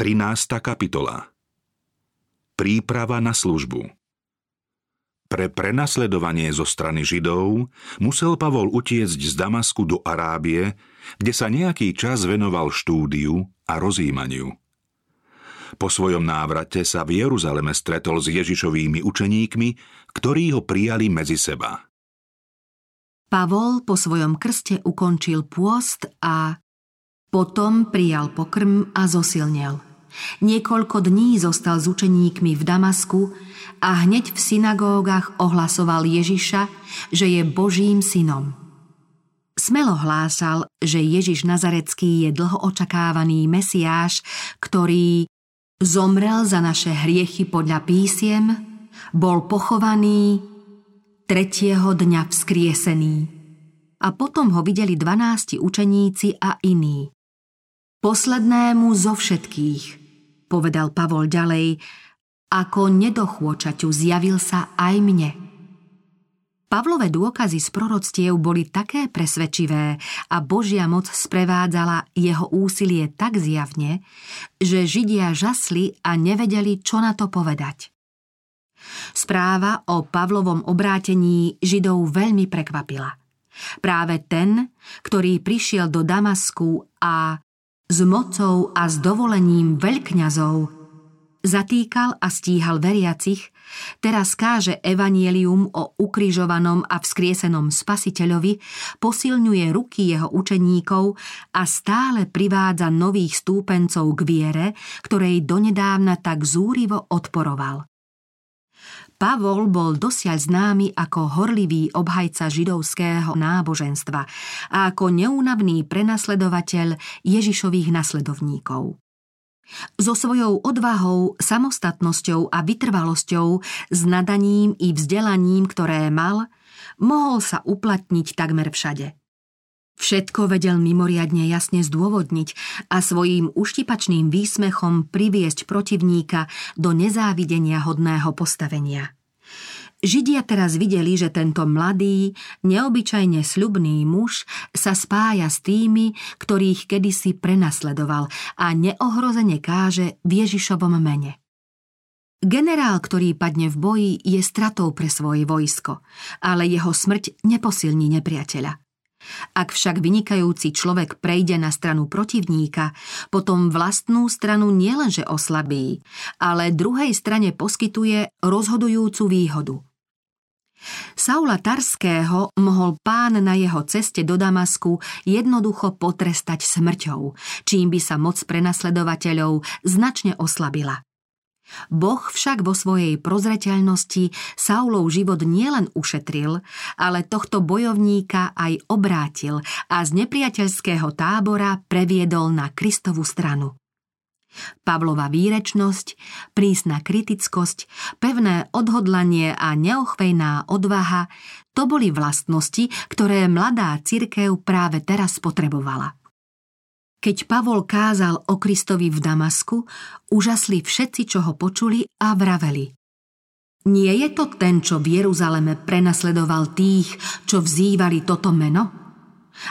13. kapitola Príprava na službu Pre prenasledovanie zo strany Židov musel Pavol utiecť z Damasku do Arábie, kde sa nejaký čas venoval štúdiu a rozjímaniu. Po svojom návrate sa v Jeruzaleme stretol s Ježišovými učeníkmi, ktorí ho prijali medzi seba. Pavol po svojom krste ukončil pôst a potom prijal pokrm a zosilnel – Niekoľko dní zostal s učeníkmi v Damasku a hneď v synagógach ohlasoval Ježiša, že je Božím synom. Smelo hlásal, že Ježiš Nazarecký je dlho očakávaný Mesiáš, ktorý zomrel za naše hriechy podľa písiem, bol pochovaný, tretieho dňa vzkriesený. A potom ho videli dvanácti učeníci a iní. Poslednému zo všetkých, povedal Pavol ďalej, ako nedochôčaťu zjavil sa aj mne. Pavlové dôkazy z proroctiev boli také presvedčivé a Božia moc sprevádzala jeho úsilie tak zjavne, že Židia žasli a nevedeli, čo na to povedať. Správa o Pavlovom obrátení Židov veľmi prekvapila. Práve ten, ktorý prišiel do Damasku a s mocou a s dovolením veľkňazov, zatýkal a stíhal veriacich, teraz káže evanielium o ukrižovanom a vzkriesenom spasiteľovi, posilňuje ruky jeho učeníkov a stále privádza nových stúpencov k viere, ktorej donedávna tak zúrivo odporoval. Pavol bol dosiaľ známy ako horlivý obhajca židovského náboženstva a ako neúnavný prenasledovateľ Ježišových nasledovníkov. So svojou odvahou, samostatnosťou a vytrvalosťou, s nadaním i vzdelaním, ktoré mal, mohol sa uplatniť takmer všade. Všetko vedel mimoriadne jasne zdôvodniť a svojím uštipačným výsmechom priviesť protivníka do nezávidenia hodného postavenia. Židia teraz videli, že tento mladý, neobyčajne sľubný muž sa spája s tými, ktorých kedysi prenasledoval a neohrozene káže v Ježišovom mene. Generál, ktorý padne v boji, je stratou pre svoje vojsko, ale jeho smrť neposilní nepriateľa. Ak však vynikajúci človek prejde na stranu protivníka, potom vlastnú stranu nielenže oslabí, ale druhej strane poskytuje rozhodujúcu výhodu. Saula Tarského mohol pán na jeho ceste do Damasku jednoducho potrestať smrťou, čím by sa moc prenasledovateľov značne oslabila. Boh však vo svojej prozreteľnosti Saulov život nielen ušetril, ale tohto bojovníka aj obrátil a z nepriateľského tábora previedol na Kristovu stranu. Pavlova výrečnosť, prísna kritickosť, pevné odhodlanie a neochvejná odvaha to boli vlastnosti, ktoré mladá cirkev práve teraz potrebovala. Keď Pavol kázal o Kristovi v Damasku, užasli všetci, čo ho počuli a vraveli. Nie je to ten, čo v Jeruzaleme prenasledoval tých, čo vzývali toto meno?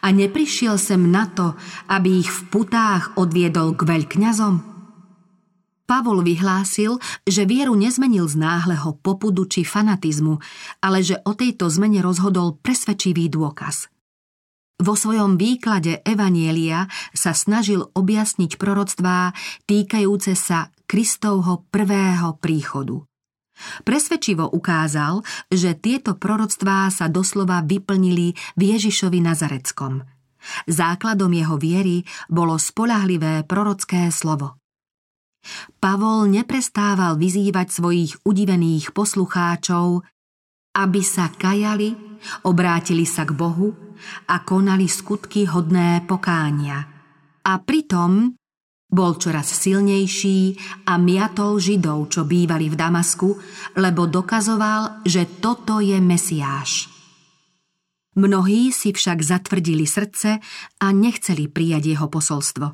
A neprišiel sem na to, aby ich v putách odviedol k veľkňazom? Pavol vyhlásil, že vieru nezmenil z náhleho popudu či fanatizmu, ale že o tejto zmene rozhodol presvedčivý dôkaz – vo svojom výklade Evanielia sa snažil objasniť proroctvá týkajúce sa Kristovho prvého príchodu. Presvedčivo ukázal, že tieto proroctvá sa doslova vyplnili v Ježišovi Nazareckom. Základom jeho viery bolo spolahlivé prorocké slovo. Pavol neprestával vyzývať svojich udivených poslucháčov, aby sa kajali, obrátili sa k Bohu a konali skutky hodné pokánia. A pritom bol čoraz silnejší a miatol Židov, čo bývali v Damasku, lebo dokazoval, že toto je Mesiáš. Mnohí si však zatvrdili srdce a nechceli prijať jeho posolstvo.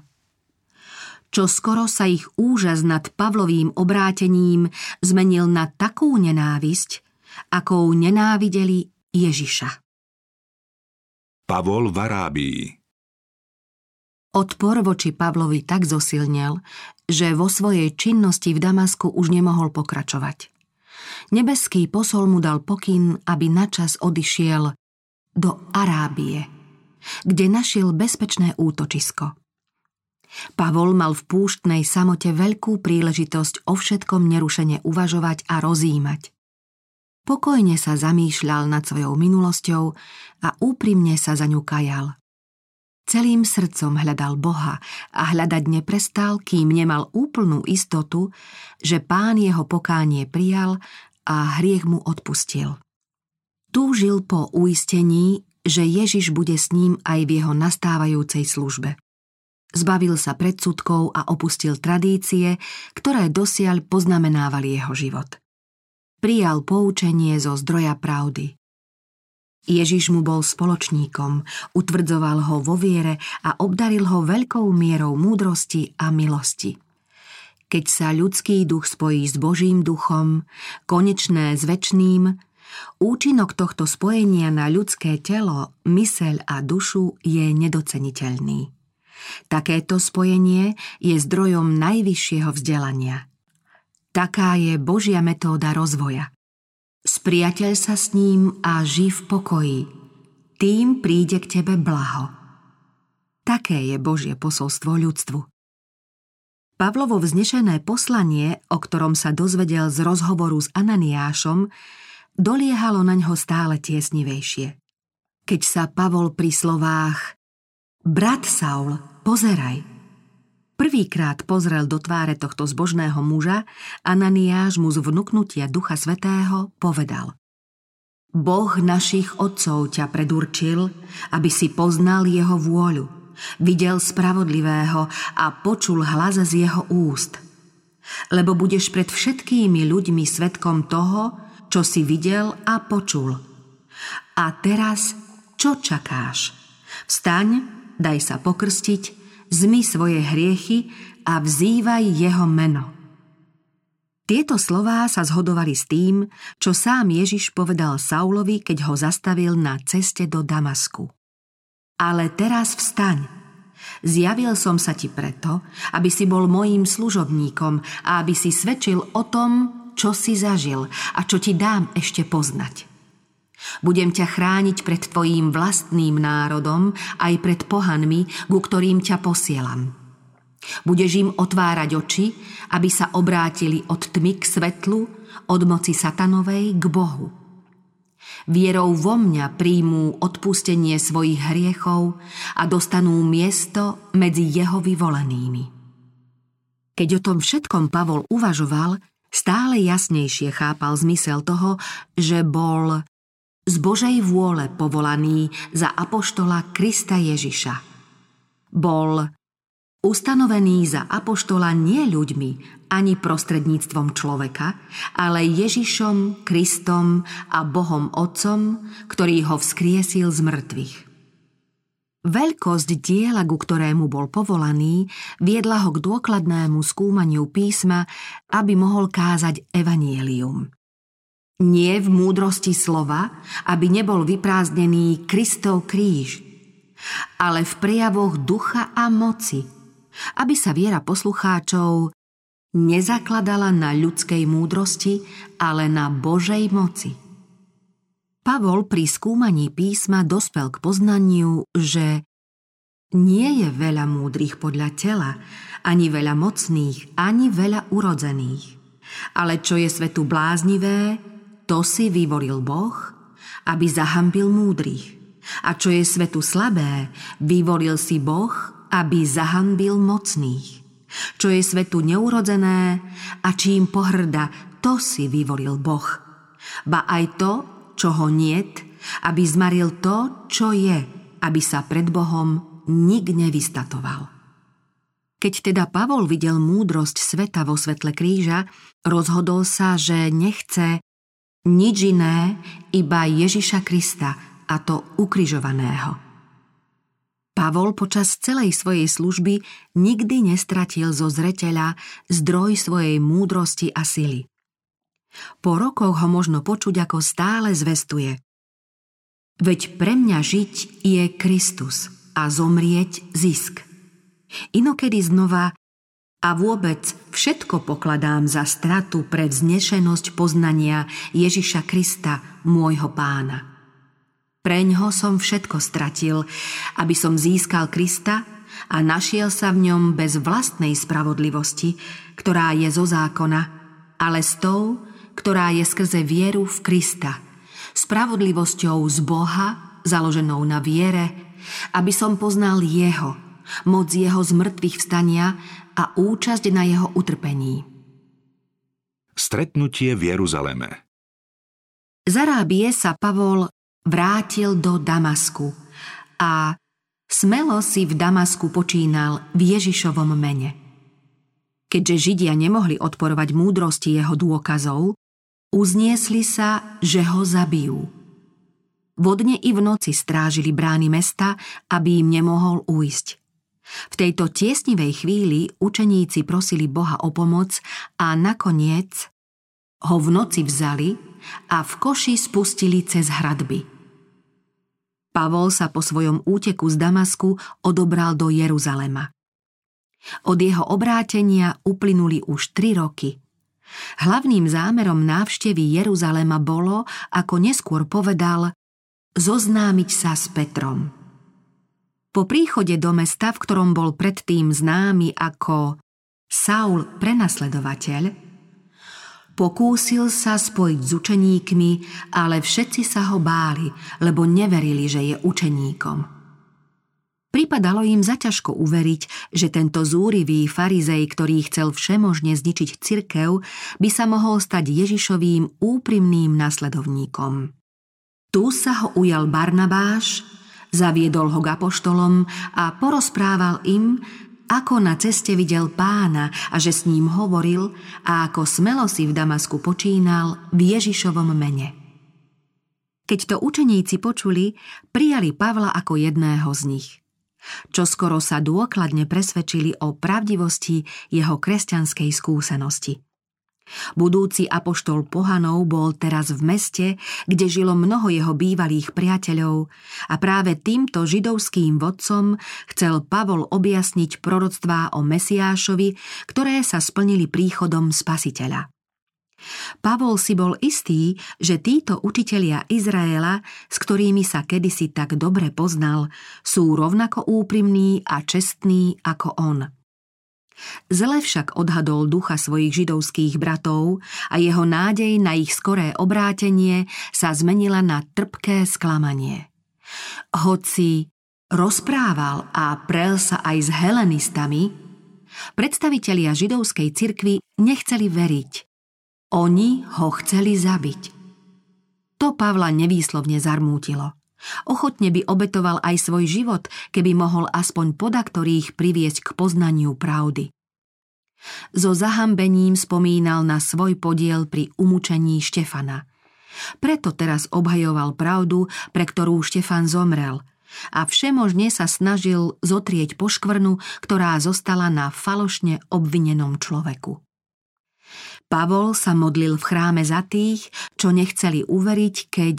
Čo skoro sa ich úžas nad Pavlovým obrátením zmenil na takú nenávisť, akou nenávideli Ježiša. Pavol v Arábii Odpor voči Pavlovi tak zosilnel, že vo svojej činnosti v Damasku už nemohol pokračovať. Nebeský posol mu dal pokyn, aby načas odišiel do Arábie, kde našiel bezpečné útočisko. Pavol mal v púštnej samote veľkú príležitosť o všetkom nerušene uvažovať a rozímať. Pokojne sa zamýšľal nad svojou minulosťou a úprimne sa za ňu kajal. Celým srdcom hľadal Boha a hľadať neprestal, kým nemal úplnú istotu, že pán jeho pokánie prijal a hriech mu odpustil. Túžil po uistení, že Ježiš bude s ním aj v jeho nastávajúcej službe. Zbavil sa predsudkov a opustil tradície, ktoré dosiaľ poznamenávali jeho život. Prijal poučenie zo zdroja pravdy. Ježiš mu bol spoločníkom, utvrdzoval ho vo viere a obdaril ho veľkou mierou múdrosti a milosti. Keď sa ľudský duch spojí s Božím duchom, konečné s väčným, účinok tohto spojenia na ľudské telo, myseľ a dušu je nedoceniteľný. Takéto spojenie je zdrojom najvyššieho vzdelania. Taká je Božia metóda rozvoja. Spriateľ sa s ním a ži v pokoji. Tým príde k tebe blaho. Také je Božie posolstvo ľudstvu. Pavlovo vznešené poslanie, o ktorom sa dozvedel z rozhovoru s Ananiášom, doliehalo na ňo stále tiesnivejšie. Keď sa Pavol pri slovách Brat Saul, pozeraj, prvýkrát pozrel do tváre tohto zbožného muža, Ananiáš mu z vnuknutia Ducha Svetého povedal Boh našich otcov ťa predurčil, aby si poznal jeho vôľu, videl spravodlivého a počul hlas z jeho úst. Lebo budeš pred všetkými ľuďmi svetkom toho, čo si videl a počul. A teraz, čo čakáš? Vstaň, daj sa pokrstiť zmy svoje hriechy a vzývaj jeho meno. Tieto slová sa zhodovali s tým, čo sám Ježiš povedal Saulovi, keď ho zastavil na ceste do Damasku. Ale teraz vstaň. Zjavil som sa ti preto, aby si bol mojím služobníkom a aby si svedčil o tom, čo si zažil a čo ti dám ešte poznať. Budem ťa chrániť pred tvojím vlastným národom aj pred pohanmi, ku ktorým ťa posielam. Budeš im otvárať oči, aby sa obrátili od tmy k svetlu, od moci satanovej k Bohu. Vierou vo mňa príjmú odpustenie svojich hriechov a dostanú miesto medzi jeho vyvolenými. Keď o tom všetkom Pavol uvažoval, stále jasnejšie chápal zmysel toho, že bol z Božej vôle povolaný za apoštola Krista Ježiša. Bol ustanovený za apoštola nie ľuďmi ani prostredníctvom človeka, ale Ježišom, Kristom a Bohom Otcom, ktorý ho vzkriesil z mŕtvych. Veľkosť diela, ku ktorému bol povolaný, viedla ho k dôkladnému skúmaniu písma, aby mohol kázať evanielium. Nie v múdrosti slova, aby nebol vyprázdnený Kristov kríž, ale v prejavoch ducha a moci, aby sa viera poslucháčov nezakladala na ľudskej múdrosti, ale na Božej moci. Pavol pri skúmaní písma dospel k poznaniu, že nie je veľa múdrych podľa tela, ani veľa mocných, ani veľa urodzených. Ale čo je svetu bláznivé, to si vyvolil Boh, aby zahambil múdrych. A čo je svetu slabé, vyvolil si Boh, aby zahambil mocných. Čo je svetu neurodzené a čím pohrda, to si vyvolil Boh. Ba aj to, čo ho niet, aby zmaril to, čo je, aby sa pred Bohom nik nevystatoval. Keď teda Pavol videl múdrosť sveta vo svetle kríža, rozhodol sa, že nechce nič iné, iba Ježiša Krista, a to ukrižovaného. Pavol počas celej svojej služby nikdy nestratil zo zreteľa zdroj svojej múdrosti a sily. Po rokoch ho možno počuť, ako stále zvestuje. Veď pre mňa žiť je Kristus a zomrieť zisk. Inokedy znova A vôbec všetko pokladám za stratu pre vznešenosť poznania Ježiša Krista, môjho pána. Preňho som všetko stratil, aby som získal Krista a našiel sa v ňom bez vlastnej spravodlivosti, ktorá je zo zákona, ale s tou, ktorá je skrze vieru v Krista, spravodlivosťou z Boha, založenou na viere, aby som poznal Jeho, moc Jeho zmrtvých vstania a účasť na Jeho utrpení. Stretnutie v Jeruzaleme Z Arábie sa Pavol vrátil do Damasku a smelo si v Damasku počínal v Ježišovom mene. Keďže Židia nemohli odporovať múdrosti jeho dôkazov, uzniesli sa, že ho zabijú. Vodne i v noci strážili brány mesta, aby im nemohol ujsť. V tejto tiesnivej chvíli učeníci prosili Boha o pomoc a nakoniec ho v noci vzali a v koši spustili cez hradby. Pavol sa po svojom úteku z Damasku odobral do Jeruzalema. Od jeho obrátenia uplynuli už tri roky. Hlavným zámerom návštevy Jeruzalema bolo, ako neskôr povedal, zoznámiť sa s Petrom. Po príchode do mesta, v ktorom bol predtým známy ako Saul prenasledovateľ, pokúsil sa spojiť s učeníkmi, ale všetci sa ho báli, lebo neverili, že je učeníkom. Pripadalo im zaťažko uveriť, že tento zúrivý farizej, ktorý chcel všemožne zničiť cirkev, by sa mohol stať Ježišovým úprimným nasledovníkom. Tu sa ho ujal Barnabáš, Zaviedol ho k apoštolom a porozprával im, ako na ceste videl pána a že s ním hovoril a ako smelo si v Damasku počínal v Ježišovom mene. Keď to učeníci počuli, prijali Pavla ako jedného z nich. Čo skoro sa dôkladne presvedčili o pravdivosti jeho kresťanskej skúsenosti. Budúci apoštol pohanov bol teraz v meste, kde žilo mnoho jeho bývalých priateľov a práve týmto židovským vodcom chcel Pavol objasniť proroctvá o Mesiášovi, ktoré sa splnili príchodom spasiteľa. Pavol si bol istý, že títo učitelia Izraela, s ktorými sa kedysi tak dobre poznal, sú rovnako úprimní a čestní ako on – Zle však odhadol ducha svojich židovských bratov a jeho nádej na ich skoré obrátenie sa zmenila na trpké sklamanie. Hoci rozprával a prel sa aj s helenistami, predstavitelia židovskej cirkvy nechceli veriť. Oni ho chceli zabiť. To Pavla nevýslovne zarmútilo – Ochotne by obetoval aj svoj život, keby mohol aspoň podaktorých priviesť k poznaniu pravdy. So zahambením spomínal na svoj podiel pri umúčení Štefana. Preto teraz obhajoval pravdu, pre ktorú Štefan zomrel a všemožne sa snažil zotrieť poškvrnu, ktorá zostala na falošne obvinenom človeku. Pavol sa modlil v chráme za tých, čo nechceli uveriť, keď,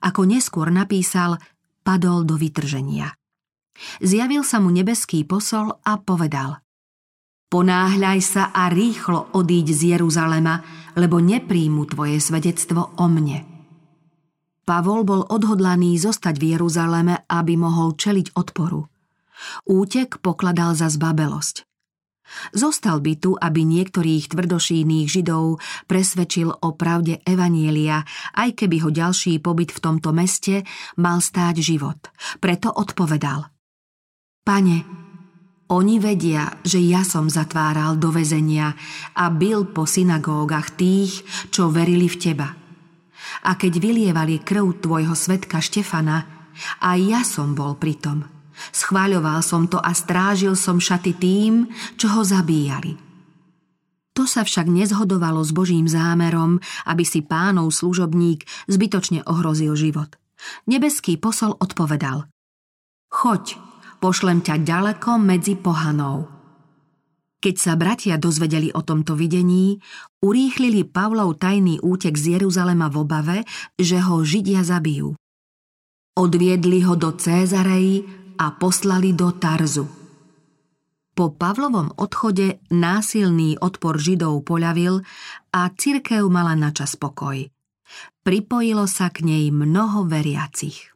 ako neskôr napísal, padol do vytrženia. Zjavil sa mu nebeský posol a povedal Ponáhľaj sa a rýchlo odíď z Jeruzalema, lebo nepríjmu tvoje svedectvo o mne. Pavol bol odhodlaný zostať v Jeruzaleme, aby mohol čeliť odporu. Útek pokladal za zbabelosť. Zostal by tu, aby niektorých tvrdošíných židov presvedčil o pravde Evanielia, aj keby ho ďalší pobyt v tomto meste mal stáť život. Preto odpovedal. Pane, oni vedia, že ja som zatváral do väzenia a bil po synagógach tých, čo verili v teba. A keď vylievali krv tvojho svetka Štefana, aj ja som bol pritom – Schváľoval som to a strážil som šaty tým, čo ho zabíjali. To sa však nezhodovalo s Božím zámerom, aby si pánov služobník zbytočne ohrozil život. Nebeský posol odpovedal Choď, pošlem ťa ďaleko medzi pohanou. Keď sa bratia dozvedeli o tomto videní, urýchlili Pavlov tajný útek z Jeruzalema v obave, že ho Židia zabijú. Odviedli ho do Cézarei a poslali do Tarzu. Po Pavlovom odchode násilný odpor Židov poľavil a cirkev mala načas pokoj. Pripojilo sa k nej mnoho veriacich.